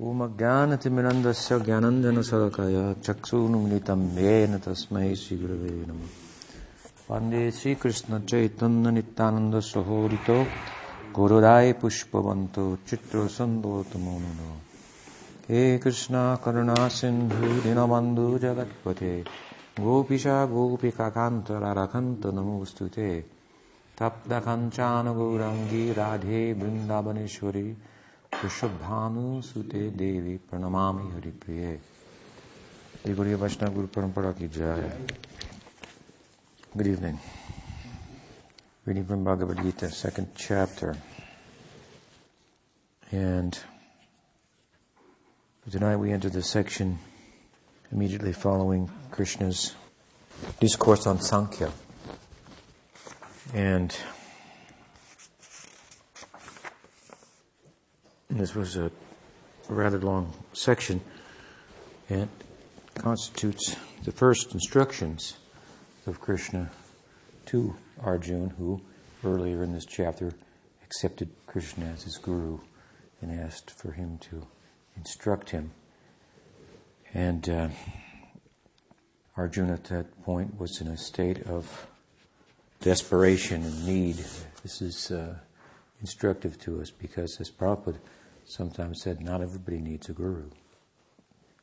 ओमज्ञानतिमिरन्दस्य ज्ञानञ्जनशलकया चक्षुनुमिलितं येन तस्मै श्रीगुरवे नमः वंदे श्रीकृष्णचैतन्यनित्यानन्दसहोरितो गुरुराय पुष्पवन्तो चित्रसन्दोतमोनुनो हे कृष्णा करुणा सिन्धु दीनबन्धु जगत्पथे गोपिशा गोपिकान्त नमोऽस्तु ते तप्तकञ्चानगौरङ्गी राधे वृन्दावनेश्वरी सुते देवी प्रणमामि हरिप्रिये Gaudiya Vaishnava Guru Parampara ki jai. Good evening. Reading from Bhagavad Gita, second chapter. And tonight we enter the section immediately following Krishna's discourse on Sankhya. And this was a rather long section and constitutes the first instructions of Krishna to Arjuna, who earlier in this chapter accepted Krishna as his guru and asked for him to instruct him. And uh, Arjuna at that point was in a state of desperation and need. This is uh, instructive to us because, as Prabhupada sometimes said, not everybody needs a guru.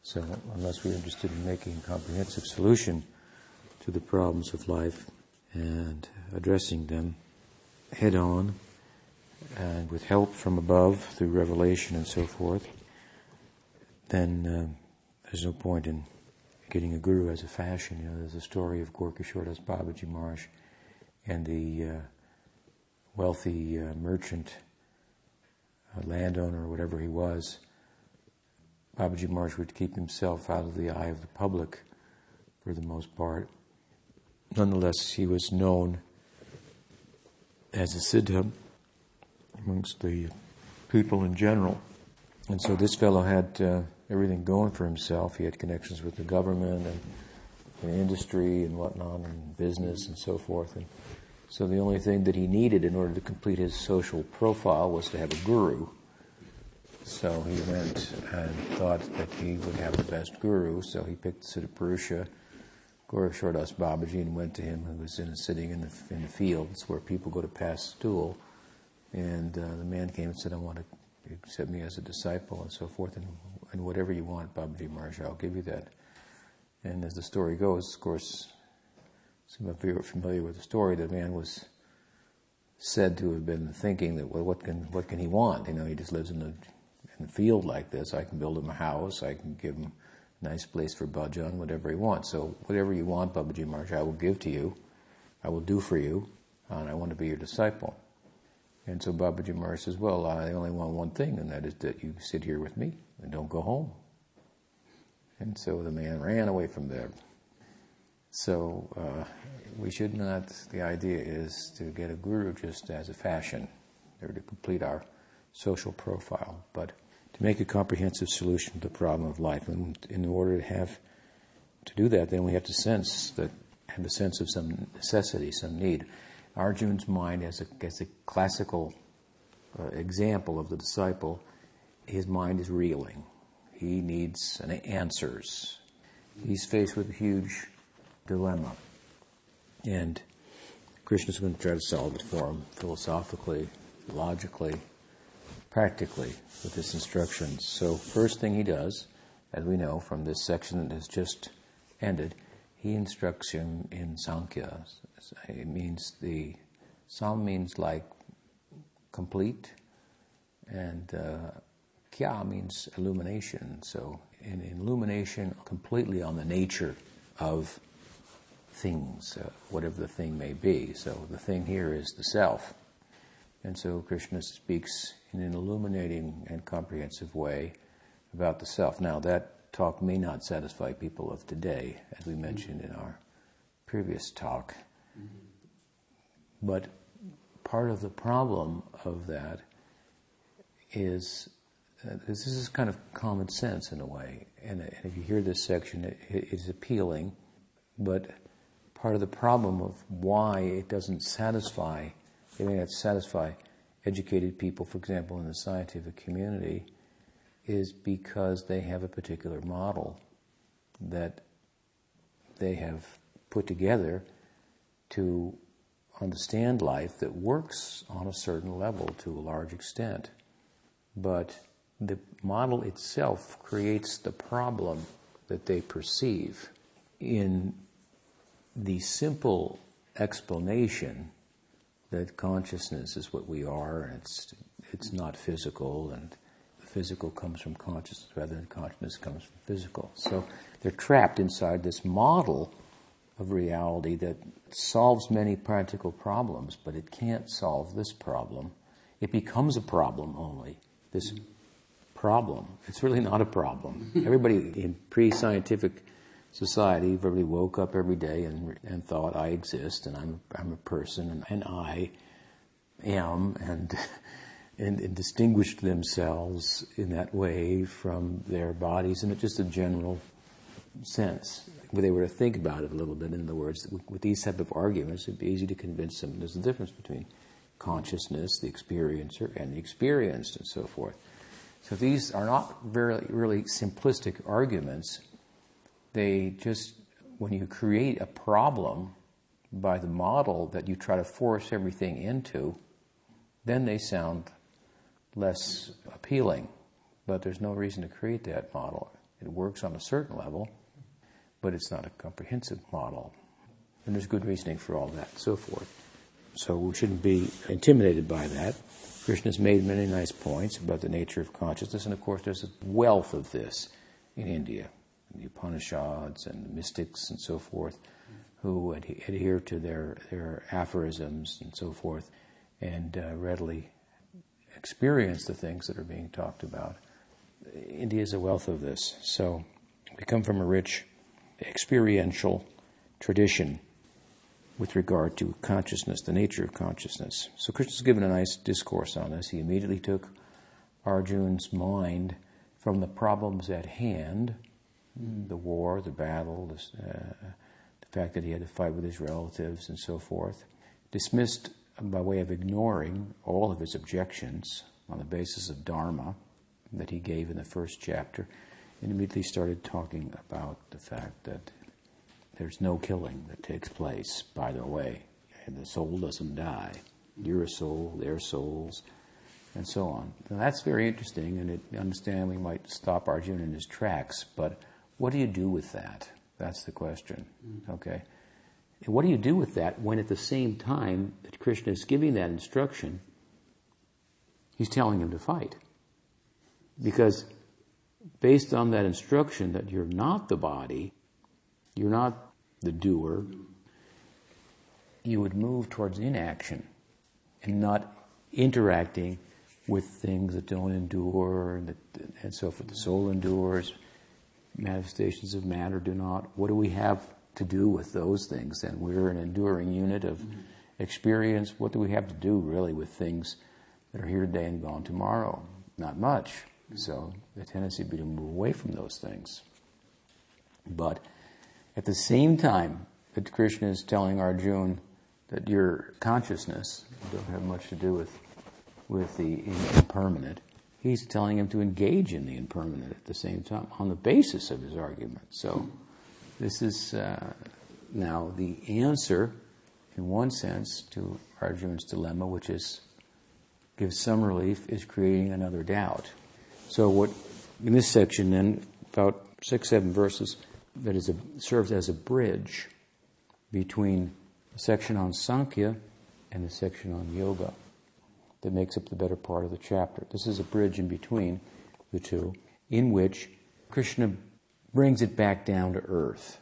So, unless we're interested in making a comprehensive solution to the problems of life and addressing them head on and with help from above through revelation and so forth, then uh, there's no point in getting a guru as a fashion. You know, there's a story of Gorkishordas Babaji Maharaj and the uh, wealthy uh, merchant, landowner, or whatever he was. Babaji Maharaj would keep himself out of the eye of the public for the most part. Nonetheless, he was known as a siddha amongst the people in general. And so this fellow had uh, everything going for himself. He had connections with the government and industry and whatnot, and business and so forth. And so the only thing that he needed in order to complete his social profile was to have a guru. So he went and thought that he would have the best guru, so he picked Siddhapurusha, Gorkishordas Babaji, and went to him, who was in, sitting in the, in the fields where people go to pass stool. And uh, the man came and said, I want to accept me as a disciple and so forth, and, and whatever you want, Babaji Maharaj, I'll give you that. And as the story goes, of course, some of you are familiar with the story. The man was said to have been thinking that, well, what can what can he want? You know, he just lives in the in the field like this. I can build him a house. I can give him a nice place for bhajan, whatever he wants. So whatever you want, Babaji Maharaj, I will give to you. I will do for you, and I want to be your disciple. And so Babaji Maharaj says, well, I only want one thing, and that is that you sit here with me and don't go home. And so the man ran away from there. So uh, we should not, the idea is to get a guru just as a fashion, or to complete our social profile, but to make a comprehensive solution to the problem of life. And in order to have to do that, then we have to sense that have a sense of some necessity, some need. Arjun's mind, as a, as a classical uh, example of the disciple, his mind is reeling. He needs answers. He's faced with a huge dilemma. And Krishna's going to try to solve it for him philosophically, logically, practically with his instructions. So, first thing he does, as we know from this section that has just ended, he instructs him in Sankhya. It means the Sam means like complete, and uh, Kya means illumination. So, in illumination completely on the nature of things, uh, whatever the thing may be. So the thing here is the self. And so Krishna speaks in an illuminating and comprehensive way about the self. Now, that talk may not satisfy people of today, as we mentioned in our previous talk. But part of the problem of that is uh, this is kind of common sense in a way. And, and if you hear this section, it, it is appealing, but part of the problem of why it doesn't satisfy, it may not satisfy educated people, for example, in the scientific community, is because they have a particular model that they have put together to understand life that works on a certain level to a large extent. But the model itself creates the problem that they perceive. In the simple explanation that consciousness is what we are and it's, it's not physical and the physical comes from consciousness rather than consciousness comes from physical. So they're trapped inside this model of reality that solves many practical problems, but it can't solve this problem. It becomes a problem only. This problem. It's really not a problem. Everybody in pre-scientific society, everybody woke up every day and, and thought, I exist and I'm, I'm a person and, and I am and, and, and distinguished themselves in that way from their bodies in just a general sense. If they were to think about it a little bit, in other words, with these type of arguments, it'd be easy to convince them there's a difference between consciousness, the experiencer, and the experienced, and so forth. So these are not very really simplistic arguments. They just, when you create a problem by the model that you try to force everything into, then they sound less appealing. But there's no reason to create that model. It works on a certain level, but it's not a comprehensive model. And there's good reasoning for all that, and so forth. So we shouldn't be intimidated by that. Krishna's made many nice points about the nature of consciousness, and of course, there's a wealth of this in India, in the Upanishads and the mystics and so forth, who adhere to their, their aphorisms and so forth, and uh, readily experience the things that are being talked about. India is a wealth of this. So we come from a rich experiential tradition with regard to consciousness, the nature of consciousness. So Krishna's given a nice discourse on this. He immediately took Arjun's mind from the problems at hand, the war, the battle, the, uh, the fact that he had to fight with his relatives and so forth, dismissed by way of ignoring all of his objections on the basis of Dharma that he gave in the first chapter, and immediately started talking about the fact that there's no killing that takes place, by the way, and the soul doesn't die. You're a soul, they're souls, and so on. Now, that's very interesting, and it, understand we might stop Arjuna in his tracks, but what do you do with that? That's the question. Okay? And what do you do with that when at the same time that Krishna is giving that instruction, he's telling him to fight? Because based on that instruction that you're not the body, you're not the doer, you would move towards inaction and not interacting with things that don't endure and, that, and so forth. The soul endures, manifestations of matter do not. What do we have to do with those things then? We're an enduring unit of mm-hmm. experience. What do we have to do really with things that are here today and gone tomorrow? Not much. Mm-hmm. So the tendency would be to move away from those things. But at the same time that Krishna is telling Arjuna that your consciousness don't have much to do with, with the impermanent, he's telling him to engage in the impermanent at the same time on the basis of his argument. So this is uh, now the answer, in one sense, to Arjuna's dilemma, which is gives some relief, is creating another doubt. So what in this section then, about six, seven verses, that is a, serves as a bridge between the section on Sankhya and the section on yoga that makes up the better part of the chapter. This is a bridge in between the two, in which Krishna brings it back down to earth,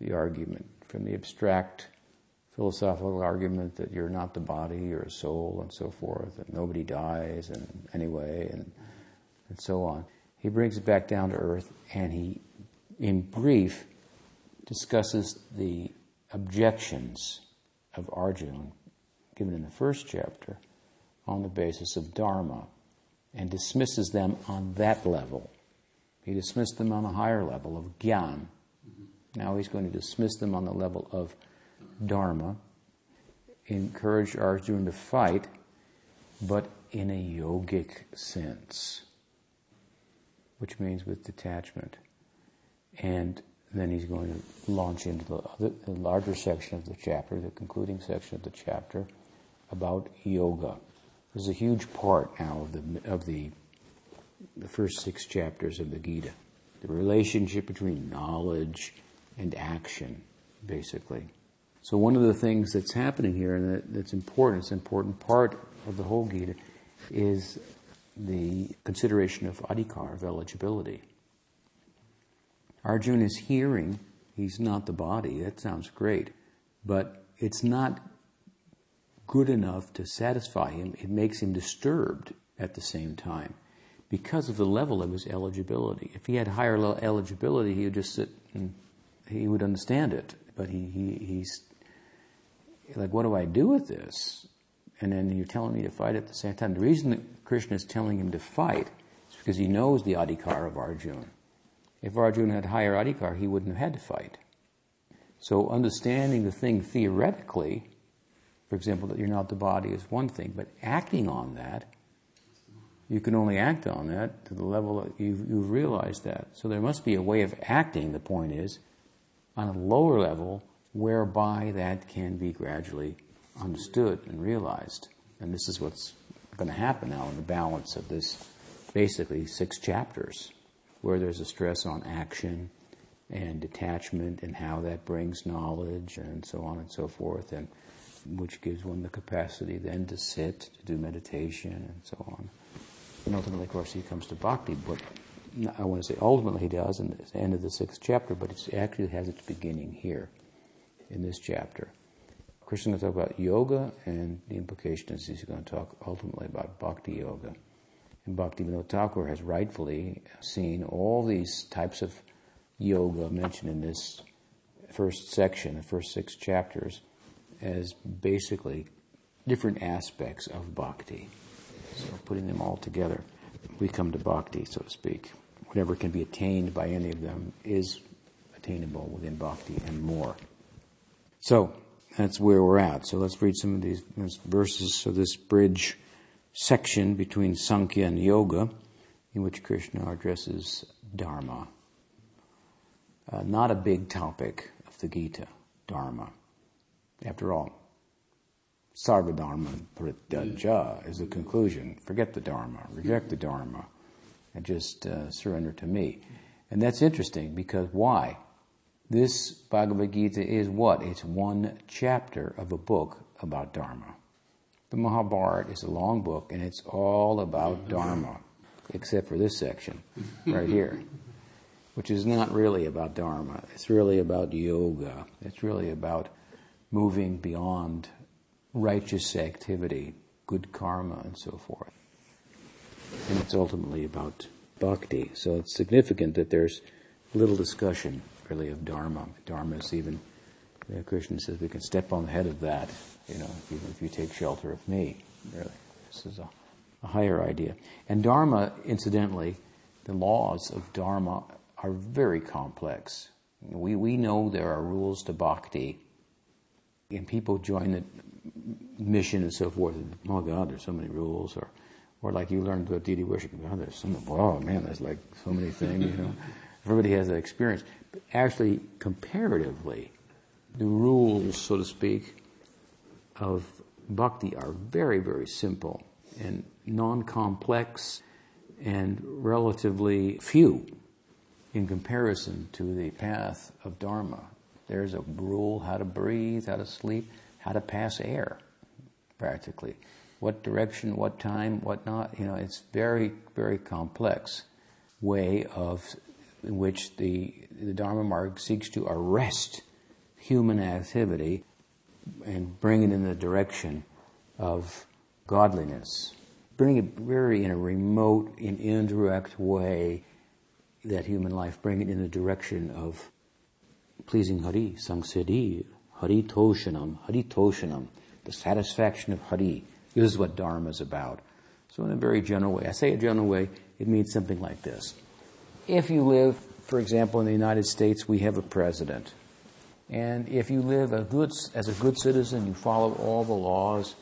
the argument, from the abstract philosophical argument that you're not the body, you're a soul, and so forth, and nobody dies, and anyway, and, and so on. He brings it back down to earth, and he in brief, discusses the objections of Arjuna given in the first chapter on the basis of Dharma and dismisses them on that level. He dismissed them on a higher level of Gyan. Now he's going to dismiss them on the level of Dharma, encourage Arjuna to fight, but in a yogic sense. which means with detachment. And then he's going to launch into the, other, the larger section of the chapter, the concluding section of the chapter, about yoga. There's a huge part now of the of the the first six chapters of the Gita, the relationship between knowledge and action, basically. So one of the things that's happening here, and that's important, it's an important part of the whole Gita, is the consideration of adhikar, of eligibility. Arjuna is hearing, he's not the body, that sounds great, but it's not good enough to satisfy him. It makes him disturbed at the same time because of the level of his eligibility. If he had higher eligibility, he would just sit and he would understand it. But he, he he's like, what do I do with this? And then you're telling me to fight at the same time. The reason that Krishna is telling him to fight is because he knows the adhikar of Arjuna. If Arjuna had higher adhikar, he wouldn't have had to fight. So understanding the thing theoretically, for example, that you're not the body is one thing, but acting on that, you can only act on that to the level that you've, you've realized that. So there must be a way of acting, the point is, on a lower level whereby that can be gradually understood and realized. And this is what's going to happen now in the balance of this basically six chapters where there's a stress on action and detachment and how that brings knowledge and so on and so forth, and which gives one the capacity then to sit, to do meditation, and so on. And ultimately, of course, he comes to bhakti, but I want to say ultimately he does in the end of the sixth chapter, but it actually has its beginning here in this chapter. Krishna is going to talk about yoga, and the implication is he's going to talk ultimately about bhakti yoga. And Bhaktivinoda Thakur has rightfully seen all these types of yoga mentioned in this first section, the first six chapters, as basically different aspects of bhakti. So putting them all together, we come to bhakti, so to speak. Whatever can be attained by any of them is attainable within bhakti and more. So that's where we're at. So let's read some of these verses of this bridge section between Sankhya and Yoga, in which Krishna addresses Dharma. Uh, not a big topic of the Gita, Dharma. After all, Sarvadharma Prityaja is the conclusion. Forget the Dharma, reject the Dharma, and just uh, surrender to me. And that's interesting because why? This Bhagavad Gita is what? It's one chapter of a book about Dharma. The Mahabharata is a long book and it's all about Dharma, except for this section right here, which is not really about Dharma. It's really about yoga. It's really about moving beyond righteous activity, good karma, and so forth. And it's ultimately about bhakti. So it's significant that there's little discussion, really, of dharma. Dharma is even, you know, Krishna says, we can step on the head of that you know, even if you take shelter of me. Really, this is a, a higher idea. And Dharma, incidentally, the laws of Dharma are very complex. We, we know there are rules to bhakti, and people join the mission and so forth. And, oh God, there's so many rules. Or, or like you learned about deity worship. God, oh, there's so many, oh man, there's like so many things, you know. Everybody has that experience. But actually, comparatively, the rules, so to speak, of bhakti are very, very simple and non complex and relatively few in comparison to the path of Dharma. There's a rule how to breathe, how to sleep, how to pass air, practically. What direction, what time, what not. You know, it's very, very complex way of in which the, the Dharma marg seeks to arrest human activity and bring it in the direction of godliness. Bring it very in a remote and indirect way, that human life, bring it in the direction of pleasing Hari, Samsiddhi, Hari Toshanam, Hari Toshanam, the satisfaction of Hari. This is what Dharma is about. So in a very general way, I say a general way, it means something like this. If you live, for example, in the United States, we have a president. And if you live a good, as a good citizen, you follow all the laws,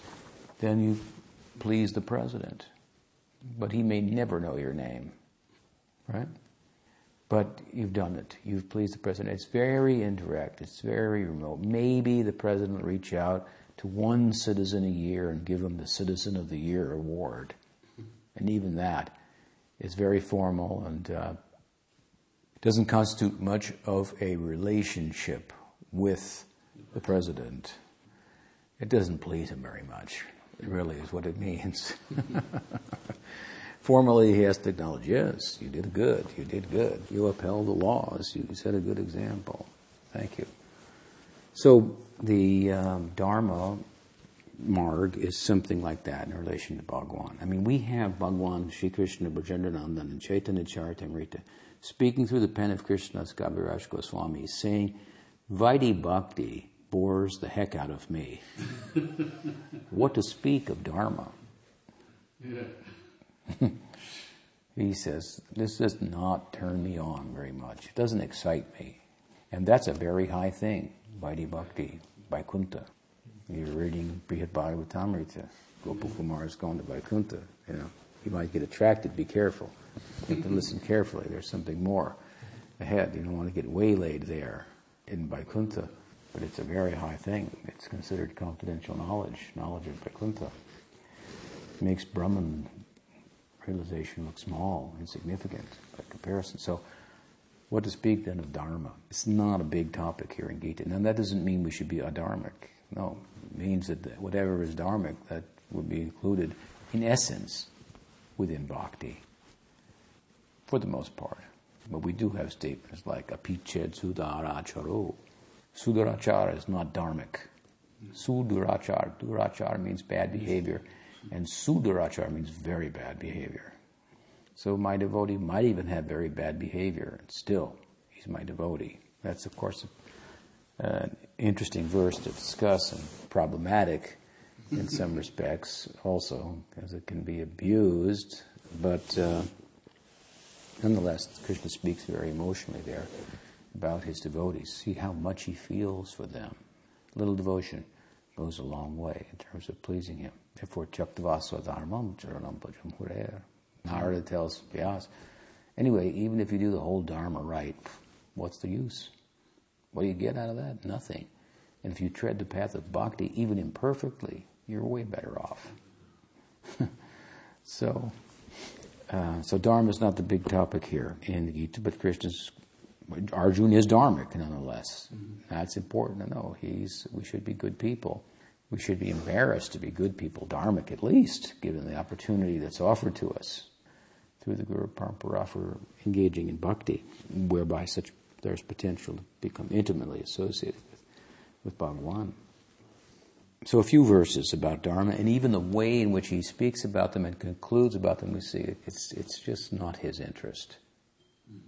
then you please the president. But he may never know your name. right? But you've done it. You've pleased the president. It's very indirect. It's very remote. Maybe the president will reach out to one citizen a year and give him the Citizen of the Year award. And even that is very formal and uh, doesn't constitute much of a relationship with the president. It doesn't please him very much. It really is what it means. Formally, he has to acknowledge, yes, you did good, you did good. You upheld the laws, you set a good example. Thank you. So the um, Dharma marg is something like that in relation to Bhagwan. I mean, we have Bhagwan, Sri Krishna, Brajendranandan, and Chaitanya Charitamrita speaking through the pen of Krishnadas Kaviraj Goswami, saying, Vaidhi Bhakti bores the heck out of me. what to speak of Dharma? Yeah. he says, This does not turn me on very much. It doesn't excite me. And that's a very high thing, Vaidhi Bhakti, Vaikuntha. You're reading Brihad Bhagavatamrita. Gopal is going to Vaikuntha. You know, you might get attracted. Be careful. You have to listen carefully. There's something more ahead. You don't want to get waylaid there in Vaikuntha, but it's a very high thing. It's considered confidential knowledge, knowledge of Vaikuntha. It makes Brahman realization looks small, insignificant by comparison. So, what to speak then of Dharma? It's not a big topic here in Gita. Now, that doesn't mean we should be adharmic. No, it means that whatever is dharmic, that would be included, in essence, within bhakti, for the most part. But we do have statements like apiched sudaracharo. Sudarachara is not dharmic. Sudurachar, durachar means bad behavior, and sudarachar means very bad behavior. So my devotee might even have very bad behavior, and still, he's my devotee. That's, of course, an interesting verse to discuss and problematic in some respects also, because it can be abused, but uh, nonetheless, Krishna speaks very emotionally there about his devotees. See how much he feels for them. Little devotion goes a long way in terms of pleasing him. Therefore, Chaktavasva Dharmam Charanam Bhajam. Narada tells Vyas, anyway, even if you do the whole Dharma right, what's the use? What do you get out of that? Nothing. And if you tread the path of bhakti, even imperfectly, you're way better off. so, uh, so dharma is not the big topic here in the Gita, but Krishna's Arjuna is dharmic nonetheless. Mm-hmm. That's important to know. He's we should be good people. We should be embarrassed to be good people, dharmic at least, given the opportunity that's offered to us through the Guru Parampara for engaging in bhakti, whereby such there's potential to become intimately associated with, with Bhagavan. So a few verses about Dharma, and even the way in which he speaks about them and concludes about them, we see it's, it's just not his interest.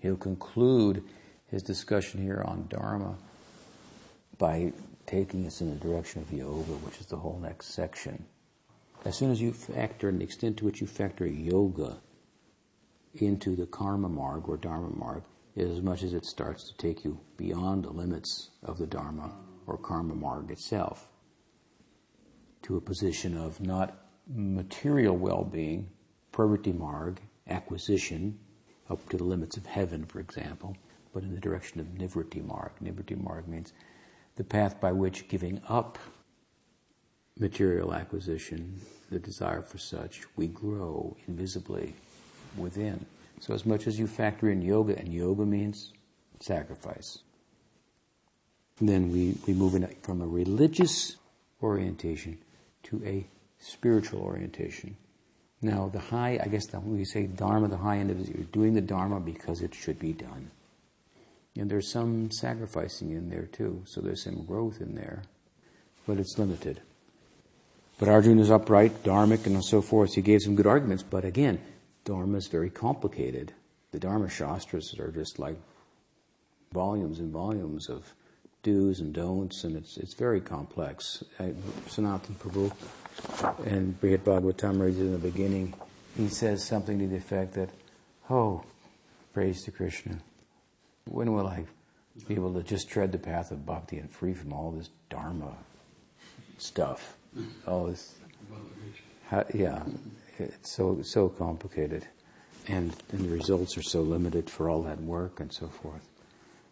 He'll conclude his discussion here on Dharma by taking us in the direction of yoga, which is the whole next section. As soon as you factor, and the extent to which you factor yoga into the karma marg or dharma marg, is as much as it starts to take you beyond the limits of the dharma or karma marg itself to a position of not material well-being, pravritti marg, acquisition, up to the limits of heaven, for example, but in the direction of nivritti marg. Nivritti marg means the path by which giving up material acquisition, the desire for such, we grow invisibly within. So, as much as you factor in yoga, and yoga means sacrifice, then we, we move in from a religious orientation to a spiritual orientation. Now, the high, I guess when we say Dharma, the high end of it, you're doing the Dharma because it should be done. And there's some sacrificing in there too, so there's some growth in there, but it's limited. But Arjuna is upright, dharmic, and so forth. He gave some good arguments, but again, Dharma is very complicated. The Dharma Shastras are just like volumes and volumes of do's and don'ts, and it's it's very complex. Sanatana Prabhu and Brihad Bhagavatamrita in the beginning, he says something to the effect that, "Oh, praise to Krishna." When will I be able to just tread the path of bhakti and free from all this dharma stuff? All this, how, yeah, it's so so complicated. and, and the results are so limited for all that work and so forth.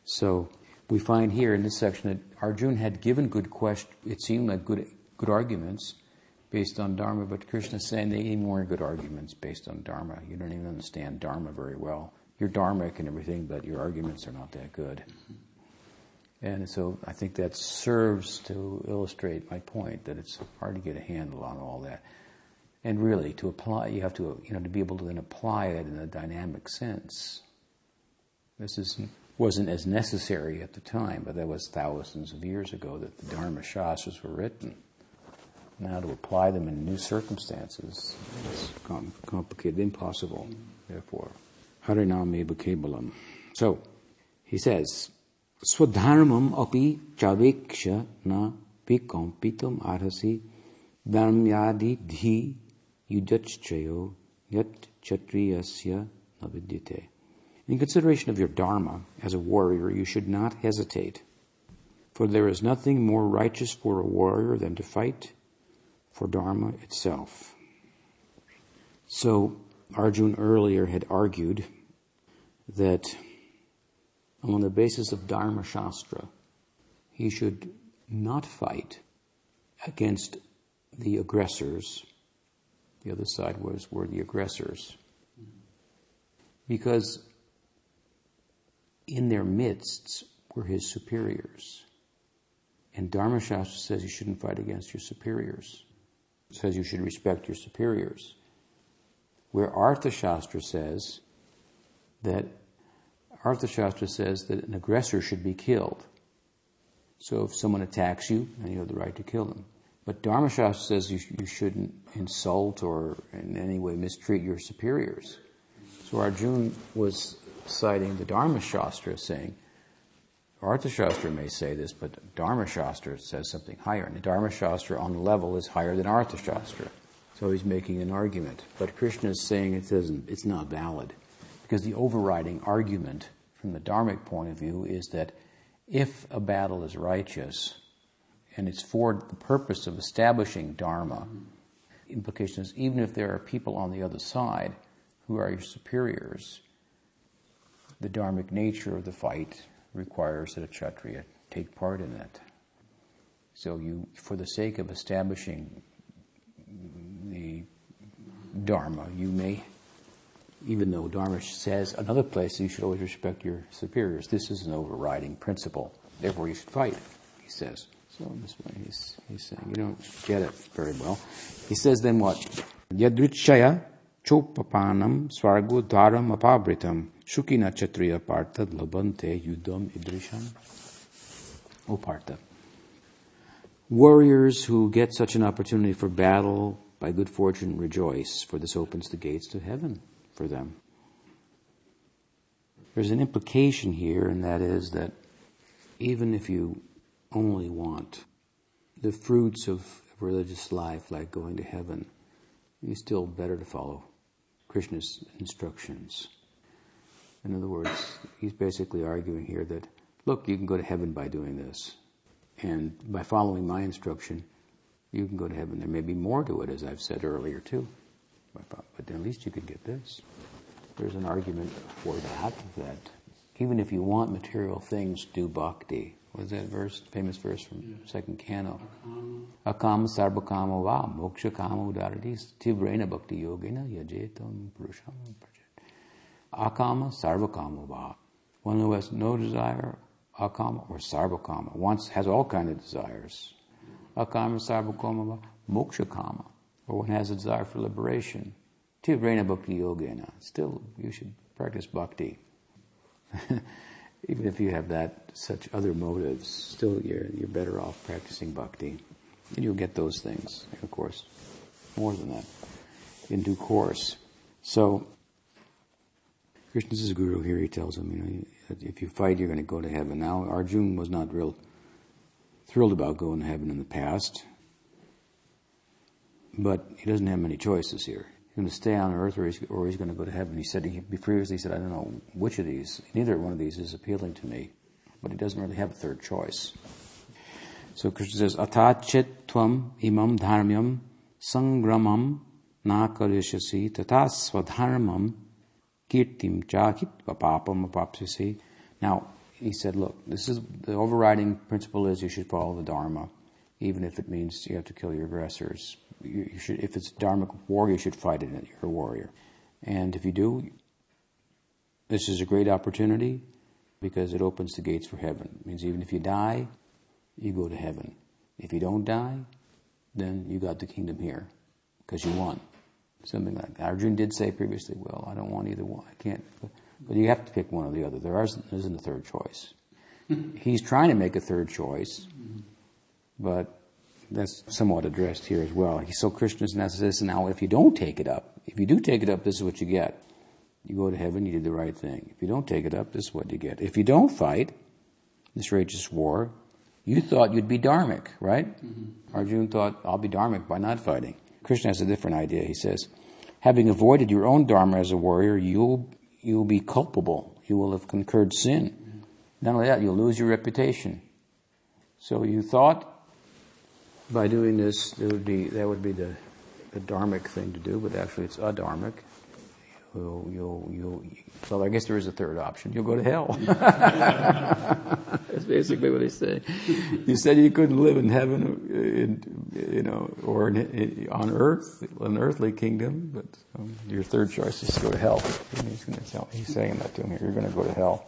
So we find here in this section that Arjuna had given good question. It seemed like good good arguments based on Dharma, but Krishna is saying they even weren't good arguments based on Dharma. You don't even understand Dharma very well. You're Dharmic and everything, but your arguments are not that good. And so I think that serves to illustrate my point that it's hard to get a handle on all that. And really, to apply, you have to, you know, to be able to then apply it in a dynamic sense. This is, wasn't as necessary at the time, but that was thousands of years ago that the Dharma Shastras were written. Now to apply them in new circumstances is complicated, impossible, therefore. Harinam eva kebalam. So, he says, Swadharmam api chaveksha na vikampitam arhasi dharmyadi dhi yudachchayo yat chatriyasya navidyate. In consideration of your dharma as a warrior, you should not hesitate. For there is nothing more righteous for a warrior than to fight for dharma itself. So, Arjun earlier had argued that on the basis of Dharma Shastra, he should not fight against the aggressors. The other side was were the aggressors. Because in their midst were his superiors. And Dharma Shastra says you shouldn't fight against your superiors. It says you should respect your superiors. Where Arthashastra says that Arthashastra says that an aggressor should be killed. So if someone attacks you, then you have the right to kill them. But Dharmashastra says you, you shouldn't insult or in any way mistreat your superiors. So Arjun was citing the Dharmashastra saying, Arthashastra may say this, but Dharmashastra says something higher. And the Dharmashastra on the level is higher than Arthashastra. So he's making an argument. But Krishna is saying it isn't, it's not valid. Because the overriding argument from the Dharmic point of view is that if a battle is righteous and it's for the purpose of establishing Dharma, implication is even if there are people on the other side who are your superiors, the Dharmic nature of the fight requires that a Kshatriya take part in it. So you, for the sake of establishing Dharma, you may even though Dharma says another place you should always respect your superiors. This is an overriding principle. Therefore, you should fight, he says. So in this way, he's, he's saying you don't get it very well. He says then what? Yadruchaya chopapanam swargo dharam apabritam shukina chatriya partha labante yudam idrisham. O. Warriors who get such an opportunity for battle by good fortune rejoice, for this opens the gates to heaven for them. There's an implication here, and that is that even if you only want the fruits of religious life, like going to heaven, it's still better to follow Krishna's instructions. In other words, he's basically arguing here that, look, you can go to heaven by doing this. And by following my instruction, you can go to heaven. There may be more to it, as I've said earlier, too. But at least you can get this. There's an argument for that, that even if you want material things, do bhakti. What is that verse? Famous verse from second canto. Akam sarvakama va moksha kama udaradis tivrena bhakti yogena yajetam purusham Akama sarvakama va. One who has no desire, akama or sarvakama, wants has all kind of desires. Akama sarvakama va moksha kama or one has a desire for liberation, Tivrena Bhakti Yogena, still you should practice bhakti. Even if you have that, such other motives, still you're, you're better off practicing bhakti. And you'll get those things, of course, more than that, in due course. So, Krishna's guru here, he tells him, you know, if you fight, you're going to go to heaven. Now, Arjun was not real thrilled about going to heaven in the past. But he doesn't have many choices here. He's going to stay on earth or he's, or he's going to go to heaven. He said, he, previously said, I don't know which of these, neither one of these is appealing to me. But he doesn't really have a third choice. So Krishna says, Atachet tvam imam dharmyam sangramam na karishasi tata swadharmam Kirtim chakit papapam apapsisi. Now, he said, look, this is the overriding principle is you should follow the Dharma, even if it means you have to kill your aggressors. You, you should, if it's Dharma war, you should fight it. You're a warrior. And if you do, this is a great opportunity because it opens the gates for heaven. It means even if you die, you go to heaven. If you don't die, then you got the kingdom here because you won. Something like that. Arjun did say previously, well, I don't want either one. I can't. But you have to pick one or the other. There isn't, isn't a third choice. He's trying to make a third choice, but that's somewhat addressed here as well. So Krishna says, now if you don't take it up, if you do take it up, this is what you get. You go to heaven, you did the right thing. If you don't take it up, this is what you get. If you don't fight this righteous war, you thought you'd be dharmic, right? Mm-hmm. Arjun thought, I'll be dharmic by not fighting. Krishna has a different idea. He says, having avoided your own dharma as a warrior, you'll, you'll be culpable. You will have concurred sin. Not only that, you'll lose your reputation. So you thought by doing this, would be, that would be the, the dharmic thing to do, but actually it's adharmic you'll, you'll, you'll, well, I guess there is a third option. You'll go to hell. That's basically what they say. You said you couldn't live in heaven, in, you know, or in, in, on earth, an earthly kingdom, but um, your third choice is to go to hell. He's, going to tell, he's saying that to him here. You're going to go to hell.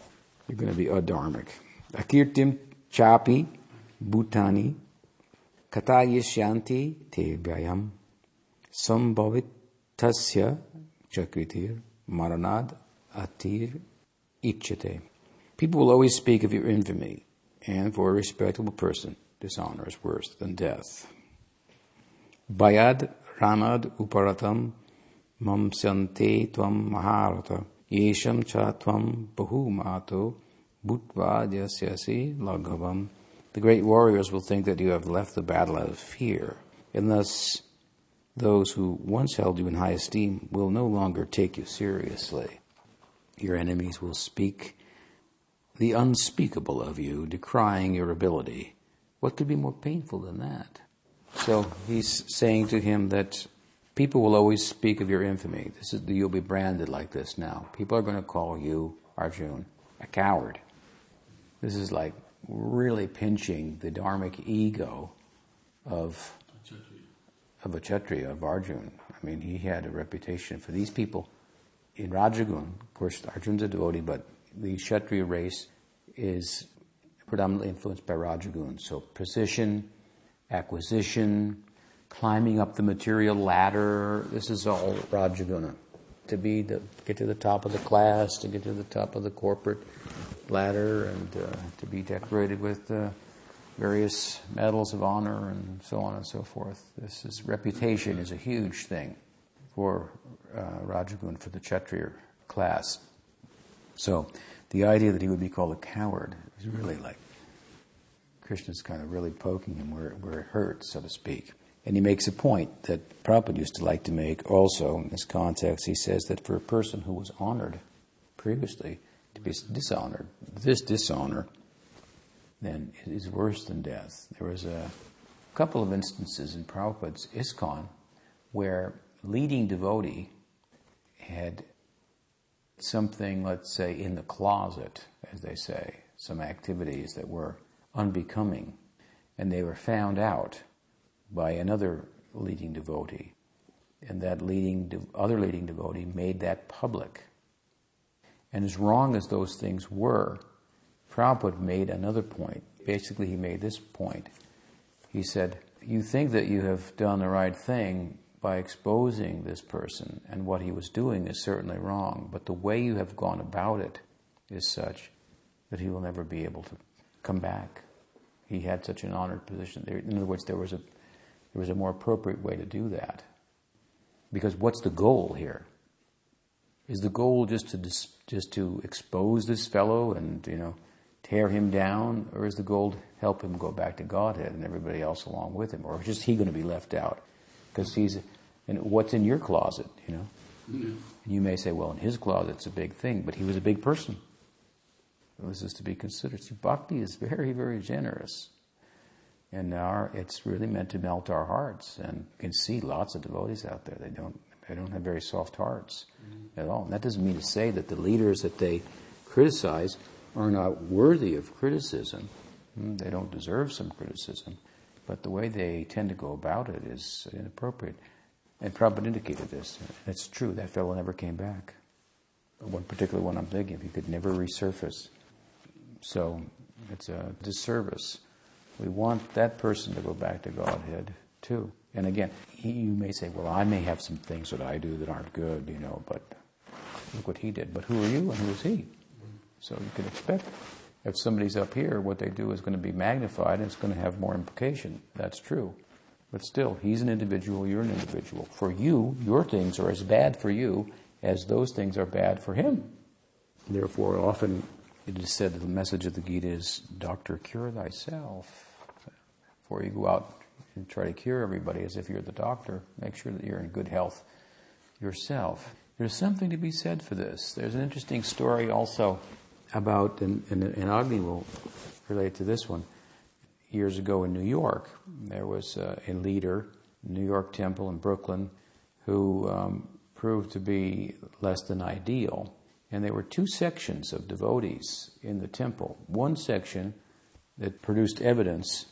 You're going to be adharmic. Akirtim chapi bhutani katayisyanti te vyayam sambhavit tasya Chakritir, Maranad, Atir, Ichate. People will always speak of your infamy, and for a respectable person, dishonor is worse than death. Bayad Ranad Uparatam Mamsyante Tvam Maharata Yesham Cha Tvam Bahumato Bhutva Jasyasi Laghavam. The great warriors will think that you have left the battle out of fear, and thus those who once held you in high esteem will no longer take you seriously. Your enemies will speak the unspeakable of you, decrying your ability. What could be more painful than that? So he's saying to him that people will always speak of your infamy. This is you'll be branded like this now. People are going to call you Arjun a coward. This is like really pinching the dharmic ego of of a Kshatriya, of Arjun. I mean, he had a reputation for these people in Rajagun. Of course, Arjun's a devotee, but the Kshatriya race is predominantly influenced by Rajagun. So position, acquisition, climbing up the material ladder, this is all Rajaguna. To be the, get to the top of the class, to get to the top of the corporate ladder, and uh, to be decorated with uh, various medals of honor and so on and so forth. This is, reputation is a huge thing for uh, Rajagun, for the Kshatriya class. So the idea that he would be called a coward is really like Krishna's kind of really poking him where, where it hurts, so to speak. And he makes a point that Prabhupada used to like to make also in this context. He says that for a person who was honored previously to be dishonored, this dishonor then it is worse than death. There was a couple of instances in Prabhupada's ISKCON where leading devotee had something, let's say, in the closet, as they say, some activities that were unbecoming, and they were found out by another leading devotee, and that leading de- other leading devotee made that public. And as wrong as those things were, Prabhupada made another point. Basically, he made this point. He said, You think that you have done the right thing by exposing this person, and what he was doing is certainly wrong, but the way you have gone about it is such that he will never be able to come back. He had such an honored position. in other words, there was a there was a more appropriate way to do that. Because what's the goal here? Is the goal just to dis, just to expose this fellow and you know tear him down, or is the goal help him go back to Godhead and everybody else along with him, or is just he going to be left out because he's and what's in your closet, you know? Mm-hmm. And you may say, well, in his closet it's a big thing, but he was a big person. This is to be considered. See, bhakti is very, very generous. And our, it's really meant to melt our hearts. And you can see lots of devotees out there. They don't, They don't have very soft hearts mm-hmm. at all. And that doesn't mean to say that the leaders that they criticize are not worthy of criticism. Hmm, they don't deserve some criticism. But the way they tend to go about it is inappropriate. And Prabhupada indicated this. It's true, that fellow never came back. One particular one I'm thinking of, he could never resurface. So it's a disservice. We want that person to go back to Godhead too. And again, you may say, well, I may have some things that I do that aren't good, you know, but look what he did. But who are you and who is he? So you can expect if somebody's up here, what they do is going to be magnified and it's going to have more implication. That's true. But still, he's an individual, you're an individual. For you, your things are as bad for you as those things are bad for him. Therefore, often it is said that the message of the Gita is, Doctor, cure thyself. Before you go out and try to cure everybody as if you're the doctor, make sure that you're in good health yourself. There's something to be said for this. There's an interesting story also about, and, and, and Agni will relate to this one. Years ago in New York, there was a, a leader, New York Temple in Brooklyn, who um, proved to be less than ideal. And there were two sections of devotees in the temple. One section that produced evidence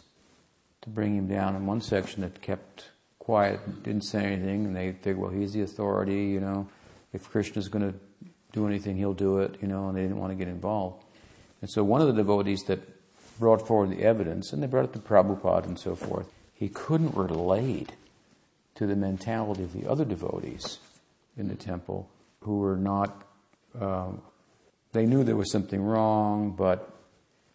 to bring him down, and one section that kept quiet, didn't say anything, and they think, well, he's the authority, you know. If Krishna's going to do anything, he'll do it, you know, and they didn't want to get involved. And so one of the devotees that brought forward the evidence, and they brought it to Prabhupada and so forth, he couldn't relate to the mentality of the other devotees in the temple who were not, um, they knew there was something wrong, but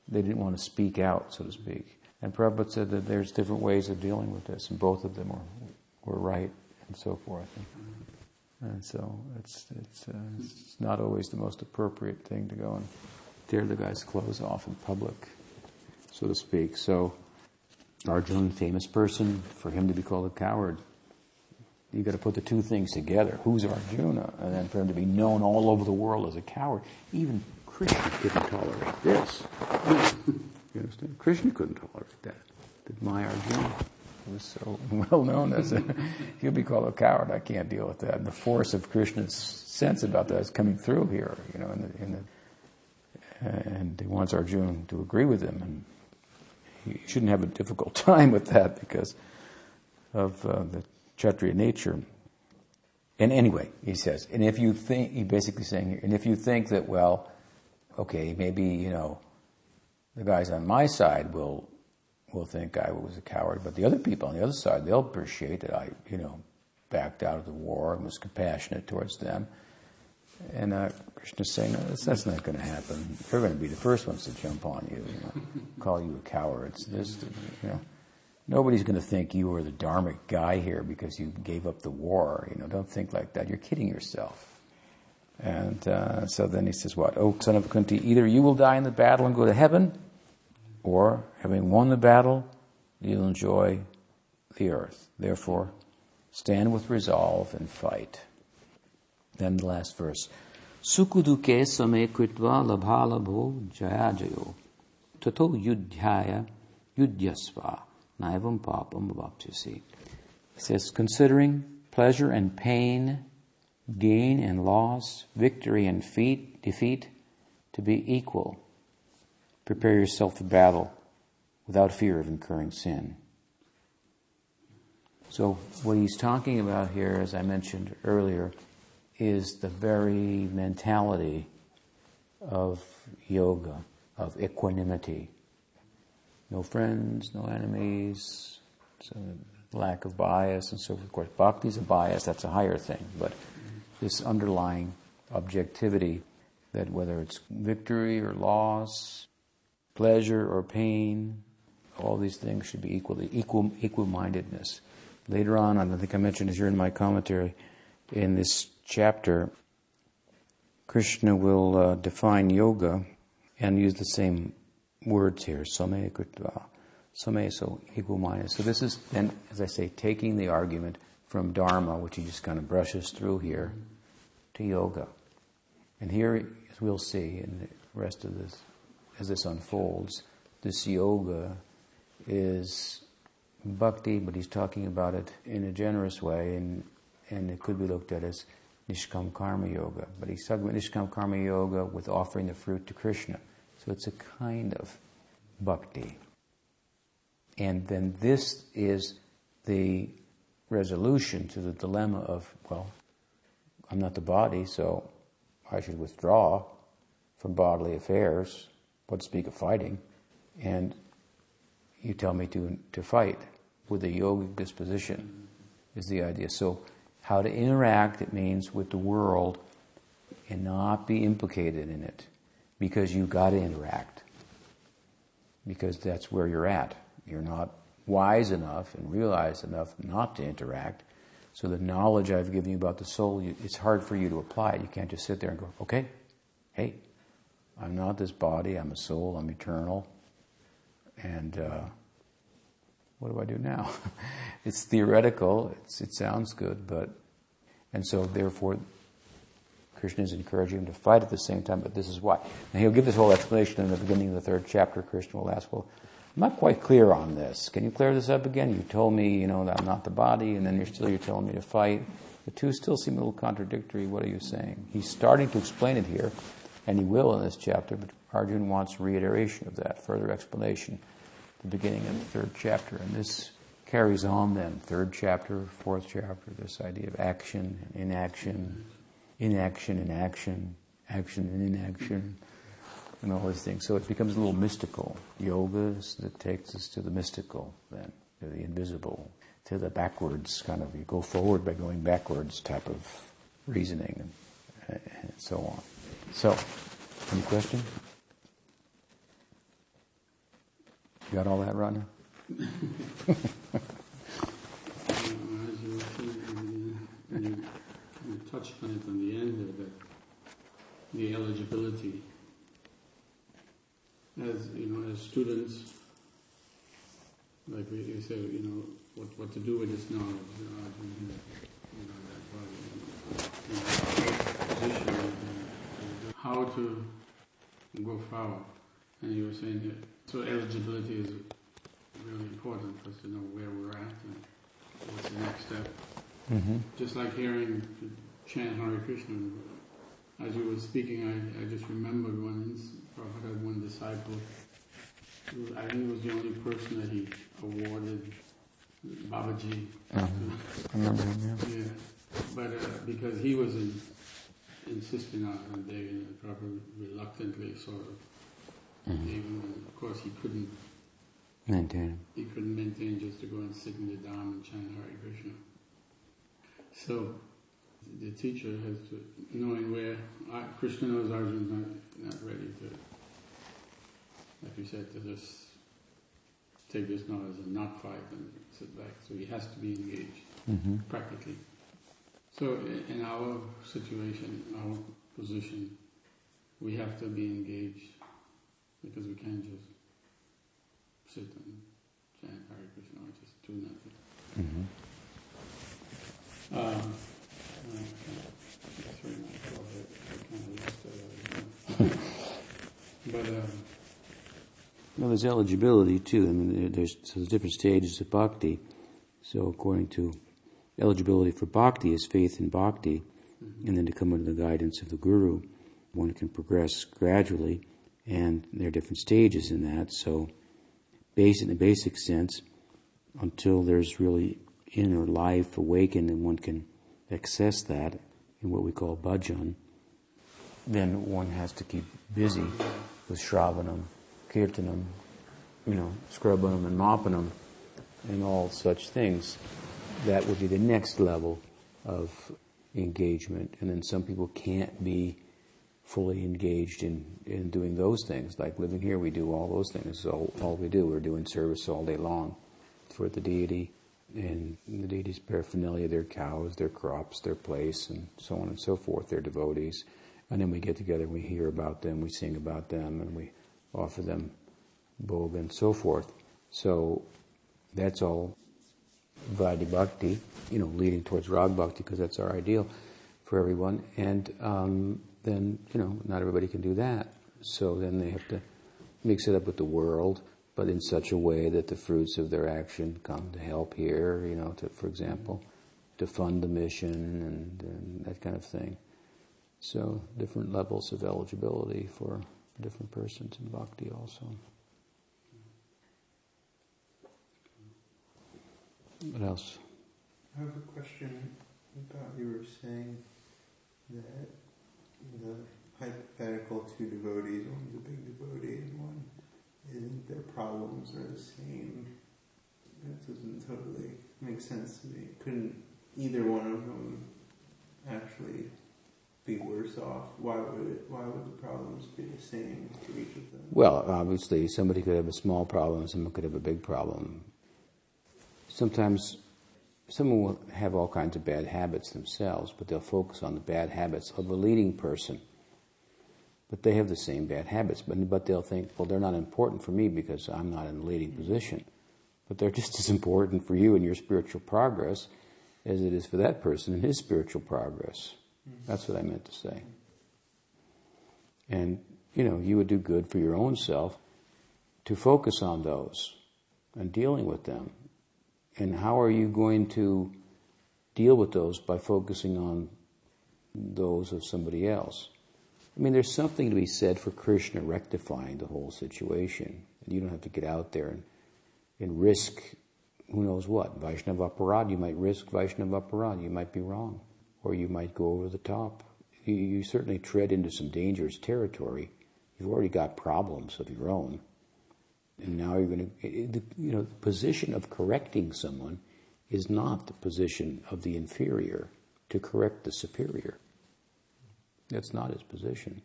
they didn't want to speak out, so to speak. And Prabhupada said that there's different ways of dealing with this, and both of them were, were right, and so forth. And, and so it's, it's, uh, it's not always the most appropriate thing to go and tear the guy's clothes off in public, so to speak. So, Arjun, famous person, for him to be called a coward, you got to put the two things together. Who's Arjuna? And then for him to be known all over the world as a coward. Even Krishna couldn't tolerate this. you understand? Krishna couldn't tolerate that. Did my Arjuna was so well known as a, he'll be called a coward. I can't deal with that. And the force of Krishna's sense about that is coming through here, you know, in the, in the, and he wants Arjuna to agree with him, and he shouldn't have a difficult time with that because of uh, the Kshatriya nature. And anyway, he says, and if you think, he's basically saying and if you think that, well, okay, maybe, you know, the guys on my side will will think I was a coward, but the other people on the other side, they'll appreciate that I, you know, backed out of the war and was compassionate towards them. And uh, Krishna's saying, no, that's, that's not going to happen. They're going to be the first ones to jump on you, you know, call you a coward. It's just, you know. Nobody's going to think you were the dharmic guy here because you gave up the war. You know, don't think like that. You're kidding yourself. And uh, so then he says, "What? Oh, son of Kunti, either you will die in the battle and go to heaven, or, having won the battle, you'll enjoy the earth. Therefore, stand with resolve and fight. Then the last verse. Sukuduke same kritva labhalabho jayajayo. Tato yudhyaya yudhyasva naivam papam vapchasi. It says, considering pleasure and pain, gain and loss, victory and defeat, defeat to be equal Prepare yourself for battle without fear of incurring sin. So, what he's talking about here, as I mentioned earlier, is the very mentality of yoga, of equanimity. No friends, no enemies, so lack of bias, and so forth. Of course, bhakti is a bias, that's a higher thing, but this underlying objectivity that whether it's victory or loss, pleasure or pain, all these things should be equally equal equal mindedness. Later on, I think I mentioned it here in my commentary, in this chapter, Krishna will uh, define yoga and use the same words here, same kritva, same, so equal minded. So this is then, as I say, taking the argument from Dharma, which he just kind of brushes through here, to yoga. And here, as we'll see in the rest of this as this unfolds, this yoga is bhakti, but he's talking about it in a generous way, and and it could be looked at as Nishkam Karma Yoga. But he's talking about Nishkam Karma Yoga with offering the fruit to Krishna. So it's a kind of bhakti. And then this is the resolution to the dilemma of, well, I'm not the body, so I should withdraw from bodily affairs, what speak of fighting, and you tell me to, to fight with a yogic disposition is the idea. So how to interact, it means with the world and not be implicated in it because you've got to interact because that's where you're at. You're not wise enough and realized enough not to interact. So the knowledge I've given you about the soul, it's hard for you to apply. You can't just sit there and go, okay, hey, I'm not this body, I'm a soul, I'm eternal. And uh, what do I do now? it's theoretical, it's, it sounds good, but, and so therefore, Krishna is encouraging him to fight at the same time, but this is why. And he'll give this whole explanation in the beginning of the third chapter. Krishna will ask, well, I'm not quite clear on this. Can you clear this up again? You told me, you know, that I'm not the body, and then you're still you're telling me to fight. The two still seem a little contradictory. What are you saying? He's starting to explain it here, and he will in this chapter, but Arjun wants reiteration of that, further explanation, the beginning of the third chapter. And this carries on then, third chapter, fourth chapter, this idea of action and inaction, inaction and action, action and inaction and all these things. So it becomes a little mystical. Yoga that takes us to the mystical, then to the invisible, to the backwards kind of. You go forward by going backwards type of reasoning, and, and so on. So, any question? You got all that, Rodney? you touched on it on the end there, that uh, the eligibility as you know, as students, like we, you say, you know, what, what to do with this knowledge, you know, you know, that you know, how to go forward. And you were saying that, so eligibility is really important for us to know where we're at and what's the next step. Mm-hmm. Just like hearing chant Hare Krishna, as you were speaking, I, I just remembered one Prabhupada had one disciple. I think he was the only person that he awarded Babaji. Uh-huh. I remember him, yeah. Yeah, but uh, because he was in, insisting on it, and David Prabhupada reluctantly sort of, mm-hmm. even when, of course, he couldn't maintain. He couldn't maintain just to go and sit in the Dham and chant Hare Krishna. So the teacher has to, knowing where uh, Krishna knows Arjun's not, not ready to, like you said, to just take this not as a not fight and sit back. So he has to be engaged mm-hmm. practically. So in our situation, our position, we have to be engaged because we can't just sit and chant Hare Krishna or just do nothing. Mm-hmm. Um, but um, well, there's eligibility too. I mean, there's, so there's different stages of bhakti. So according to eligibility for bhakti is faith in bhakti, mm-hmm. and then to come under the guidance of the guru, one can progress gradually, and there are different stages in that. So, base in the basic sense, until there's really inner life awakened, and one can access that in what we call bhajan, then one has to keep busy with shravanam, kirtanam, you know, scrubbanam and mopanam, and all such things. That would be the next level of engagement. And then some people can't be fully engaged in, in doing those things. Like living here, we do all those things. So all we do, we're doing service all day long for the deity and the deity's paraphernalia, their cows, their crops, their place, and so on and so forth, their devotees. And then we get together, we hear about them, we sing about them, and we offer them bhog and so forth. So that's all Vaidhi Bhakti, you know, leading towards Rag Bhakti because that's our ideal for everyone. And um, then, you know, not everybody can do that. So then they have to mix it up with the world but in such a way that the fruits of their action come to help here, you know, to, for example, to fund the mission and, and that kind of thing. So different levels of eligibility for different persons in bhakti also. What else? I have a question about you were saying that the hypothetical two devotees, one's a big devotee and one isn't, their problems are the same. That doesn't totally make sense to me. Couldn't either one of them actually be worse off? Why would it, why would the problems be the same for each of them? Well, obviously, somebody could have a small problem, someone could have a big problem. Sometimes someone will have all kinds of bad habits themselves, but they'll focus on the bad habits of the leading person. But they have the same bad habits, but, but they'll think, well, they're not important for me because I'm not in the leading mm-hmm. position. But they're just as important for you in your spiritual progress as it is for that person in his spiritual progress. Mm-hmm. That's what I meant to say. And, you know, you would do good for your own self to focus on those and dealing with them. And how are you going to deal with those by focusing on those of somebody else? I mean, there's something to be said for Krishna rectifying the whole situation. You don't have to get out there and, and risk who knows what. Vaishnava Aparad, you might risk Vaishnava Aparad, you might be wrong or you might go over the top. You, you certainly tread into some dangerous territory. You've already got problems of your own. And now you're going to, you know, the position of correcting someone is not the position of the inferior to correct the superior. That's not his position.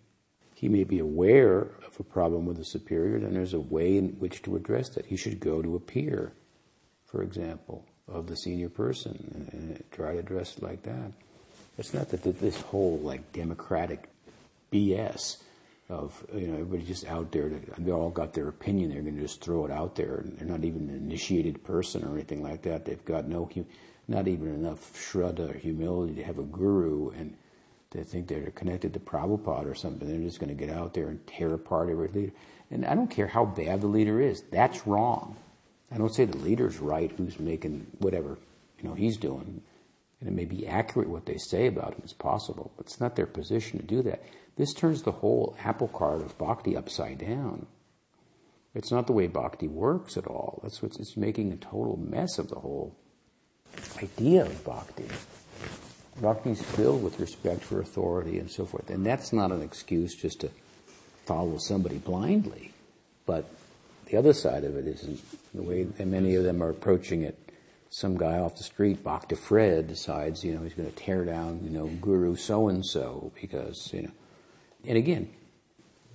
He may be aware of a problem with the superior, then there's a way in which to address that. He should go to a peer, for example, of the senior person and, and try to address it like that. It's not that this whole like democratic BS of you know everybody just out there. To, they all got their opinion. They're going to just throw it out there, and they're not even an initiated person or anything like that. They've got no, not even enough shraddha or humility to have a guru, and they think they're connected to Prabhupada or something. They're just going to get out there and tear apart every leader. And I don't care how bad the leader is. That's wrong. I don't say the leader's right who's making whatever you know he's doing and it may be accurate what they say about him it's possible, but it's not their position to do that. This turns the whole apple cart of bhakti upside down. It's not the way bhakti works at all. That's what's it's making a total mess of the whole idea of bhakti. Bhakti is filled with respect for authority and so forth, and that's not an excuse just to follow somebody blindly. But the other side of it isn't the way many of them are approaching it some guy off the street, Bhakti Fred, decides, you know, he's going to tear down, you know, Guru so and so because, you know. And again,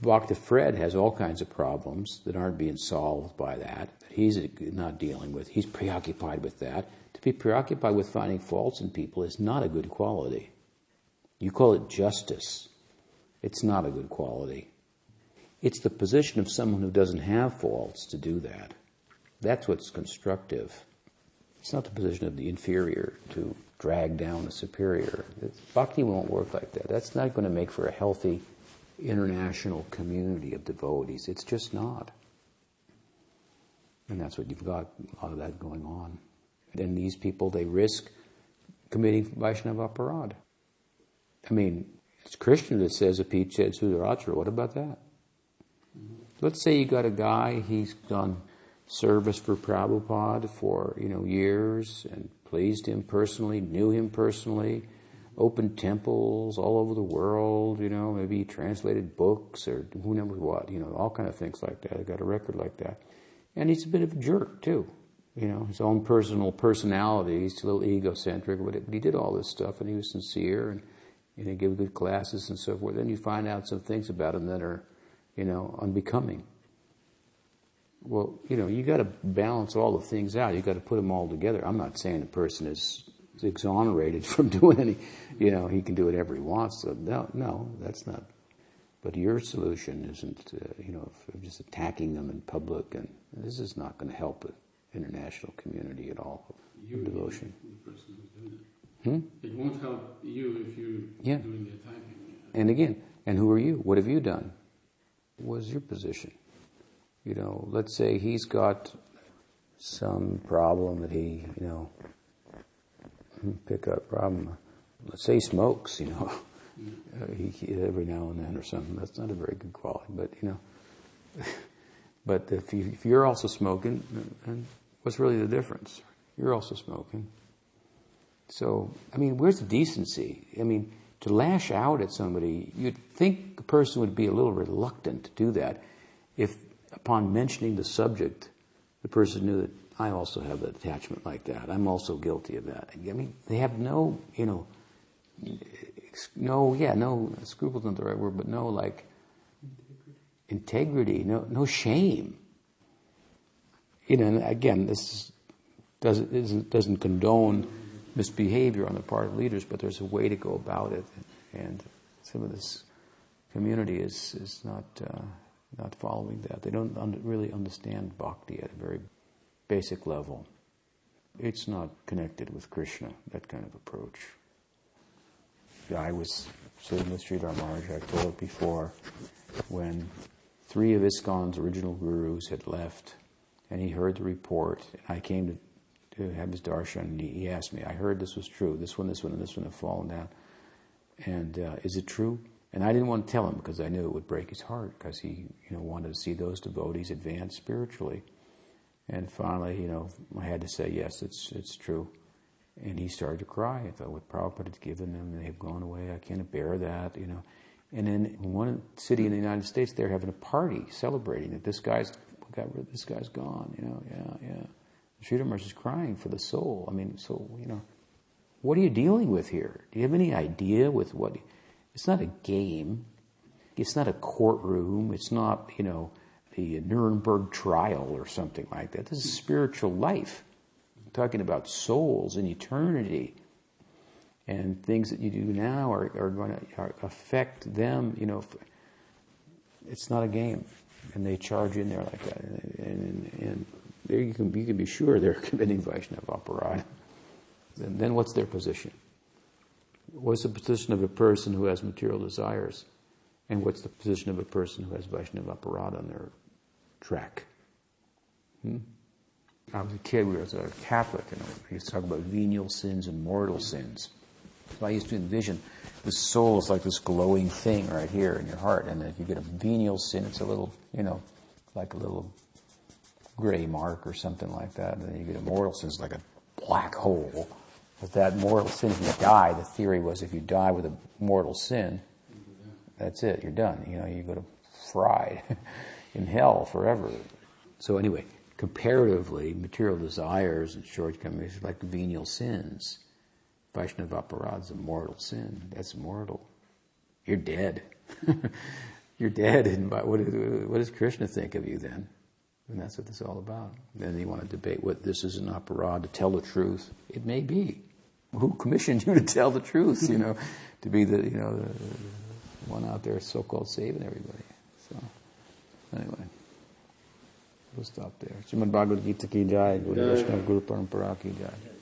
Bhakti Fred has all kinds of problems that aren't being solved by that, that he's not dealing with. He's preoccupied with that. To be preoccupied with finding faults in people is not a good quality. You call it justice. It's not a good quality. It's the position of someone who doesn't have faults to do that. That's what's constructive. It's not the position of the inferior to drag down the superior. It's, bhakti won't work like that. That's not going to make for a healthy international community of devotees. It's just not. And that's what you've got, a lot of that going on. And these people, they risk committing Vaishnava Aparad. I mean, it's Krishna that says, Api Chet Suduracharo. What about that? Let's say you got a guy, he's done service for Prabhupada for, you know, years and pleased him personally, knew him personally, opened temples all over the world, you know, maybe translated books or who knows what, you know, all kind of things like that. I got a record like that. And he's a bit of a jerk too. You know, his own personal personality, he's a little egocentric, but he did all this stuff and he was sincere and, you know, gave good classes and so forth. Then you find out some things about him that are, you know, unbecoming. Well, you know, you got to balance all the things out. You got to put them all together. I'm not saying the person is exonerated from doing any, you know, he can do whatever he wants. So no, no, that's not. But your solution isn't, uh, you know, just attacking them in public, and this is not going to help the international community at all. You devotion. The person who's doing it. Hmm? It won't help you if you're yeah. doing the attacking. And again, and who are you? What have you done? What is your position? You know, let's say he's got some problem that he, you know, pick up problem. Let's say he smokes, you know, every now and then or something. That's not a very good quality, but you know. but if, you, if you're also smoking, then what's really the difference? You're also smoking. So, I mean, where's the decency? I mean, to lash out at somebody, you'd think a person would be a little reluctant to do that if, upon mentioning the subject, the person knew that I also have that attachment like that. I'm also guilty of that. I mean, they have no, you know, no, yeah, no, scruples not the right word, but no, like, integrity, no, no shame. You know, again, this doesn't, doesn't condone misbehavior on the part of leaders, but there's a way to go about it, and some of this community is is not uh, not following that. They don't un- really understand bhakti at a very basic level. It's not connected with Krishna, that kind of approach. I was sitting with Sridhar Maharaj, I told it before, when three of ISKCON's original gurus had left, and he heard the report, and I came to to have his darshan. And he, he, asked me, I heard this was true. This one, this one, and this one have fallen down. And uh, is it true? And I didn't want to tell him because I knew it would break his heart because he, you know, wanted to see those devotees advance spiritually. And finally, you know, I had to say, yes, it's, it's true. And he started to cry. I thought, what Prabhupada had given them, they have gone away. I can't bear that, you know. And then one city in the United States, they're having a party celebrating that this guy's got rid, this guy's gone, you know, yeah, yeah. Sridhar is crying for the soul. I mean, so, you know, what are you dealing with here? Do you have any idea with what? It's not a game. It's not a courtroom. It's not, you know, the Nuremberg trial or something like that. This is spiritual life. I'm talking about souls and eternity. And things that you do now are, are going to affect them, you know. It's not a game. And they charge in there like that. And, and, and there you can, you can be sure they're committing Vaishnava aparadha. And then what's their position? What's the position of a person who has material desires? And what's the position of a person who has Vaishnava aparadha on their track? Hmm? I was a kid, we were a Catholic, and we used to talk about venial sins and mortal sins. So I used to envision the soul is like this glowing thing right here in your heart, and if you get a venial sin, it's a little, you know, like a little gray mark or something like that. And then you get a mortal sin, it's like a black hole. But that mortal sin, if you die, the theory was if you die with a mortal sin, that's it, you're done. You know, you go to fry in hell forever. So anyway, comparatively, material desires and shortcomings are like venial sins. Vaishnava is a mortal sin. That's mortal. You're dead. you're dead. And what, what does Krishna think of you then? And that's what this is all about. Then you want to debate what this is an aparadha to tell the truth. It may be. Who commissioned you to tell the truth? You mm-hmm. know, to be the you know the, the one out there so-called saving everybody. So anyway, we'll stop there. Srimad Bhagavad Gita ki jai, Guru Vishnu Guru Parampara ki jai.